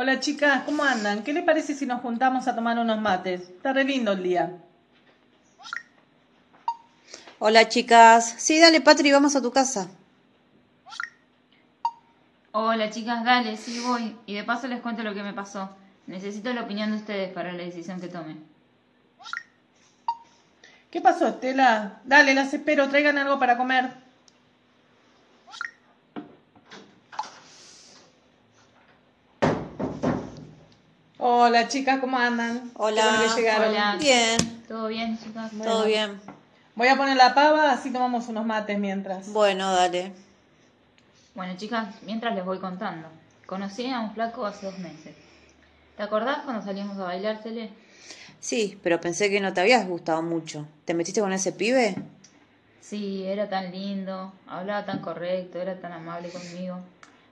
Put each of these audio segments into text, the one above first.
Hola chicas, ¿cómo andan? ¿Qué les parece si nos juntamos a tomar unos mates? Está re lindo el día. Hola chicas. Sí, dale Patri, vamos a tu casa. Hola chicas, dale, sí voy. Y de paso les cuento lo que me pasó. Necesito la opinión de ustedes para la decisión que tome. ¿Qué pasó, Estela? Dale, las espero, traigan algo para comer. Hola chicas, ¿cómo andan? Hola. Bueno que llegaron. Hola. Bien, ¿Todo bien, chicas? todo bien. Voy a poner la pava, así tomamos unos mates mientras. Bueno, dale. Bueno, chicas, mientras les voy contando. Conocí a un flaco hace dos meses. ¿Te acordás cuando salimos a bailar, Cele? Sí, pero pensé que no te habías gustado mucho. ¿Te metiste con ese pibe? Sí, era tan lindo, hablaba tan correcto, era tan amable conmigo.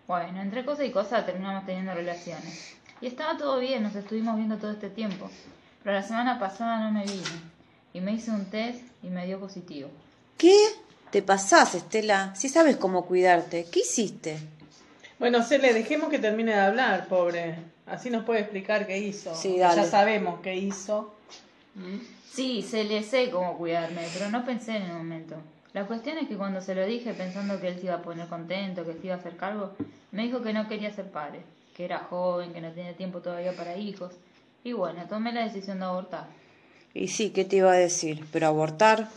Bueno, entre cosa y cosa terminamos teniendo relaciones. Y estaba todo bien, nos estuvimos viendo todo este tiempo. Pero la semana pasada no me vine. Y me hice un test y me dio positivo. ¿Qué? Te pasás, Estela. Si sabes cómo cuidarte. ¿Qué hiciste? Bueno, Cele, dejemos que termine de hablar, pobre. Así nos puede explicar qué hizo. Sí, dale. Ya sabemos qué hizo. Sí, se le sé cómo cuidarme, pero no pensé en el momento. La cuestión es que cuando se lo dije pensando que él se iba a poner contento, que se iba a hacer cargo, me dijo que no quería ser padre, que era joven, que no tenía tiempo todavía para hijos. Y bueno, tomé la decisión de abortar. Y sí, ¿qué te iba a decir? Pero abortar,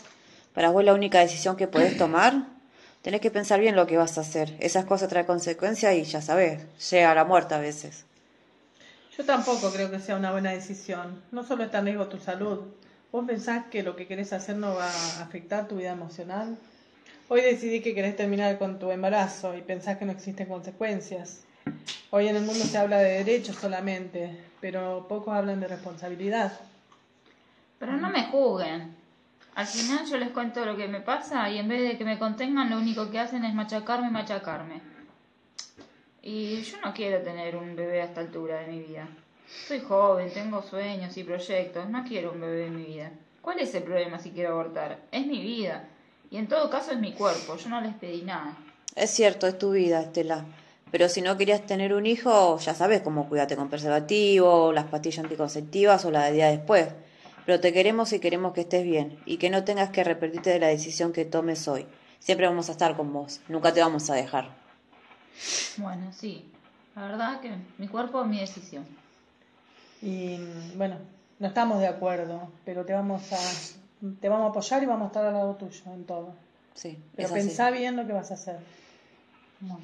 para vos la única decisión que podés tomar, tenés que pensar bien lo que vas a hacer. Esas cosas traen consecuencias y ya sabés, llega a la muerte a veces. Yo tampoco creo que sea una buena decisión. No solo está en riesgo tu salud. ¿Vos pensás que lo que querés hacer no va a afectar tu vida emocional? Hoy decidí que querés terminar con tu embarazo y pensás que no existen consecuencias. Hoy en el mundo se habla de derechos solamente, pero pocos hablan de responsabilidad. Pero no me juzguen. Al final yo les cuento lo que me pasa y en vez de que me contengan lo único que hacen es machacarme y machacarme. Y yo no quiero tener un bebé a esta altura de mi vida. Soy joven, tengo sueños y proyectos, no quiero un bebé en mi vida. ¿Cuál es el problema si quiero abortar? Es mi vida. Y en todo caso es mi cuerpo, yo no les pedí nada. Es cierto, es tu vida, Estela. Pero si no querías tener un hijo, ya sabes cómo cuidarte con preservativo, las pastillas anticonceptivas o la de día después. Pero te queremos y queremos que estés bien y que no tengas que arrepentirte de la decisión que tomes hoy. Siempre vamos a estar con vos, nunca te vamos a dejar. Bueno, sí. La verdad que mi cuerpo es mi decisión. Y bueno, no estamos de acuerdo, pero te vamos a te vamos a apoyar y vamos a estar al lado tuyo en todo. Sí, Pero es así. pensá bien lo que vas a hacer. Bueno.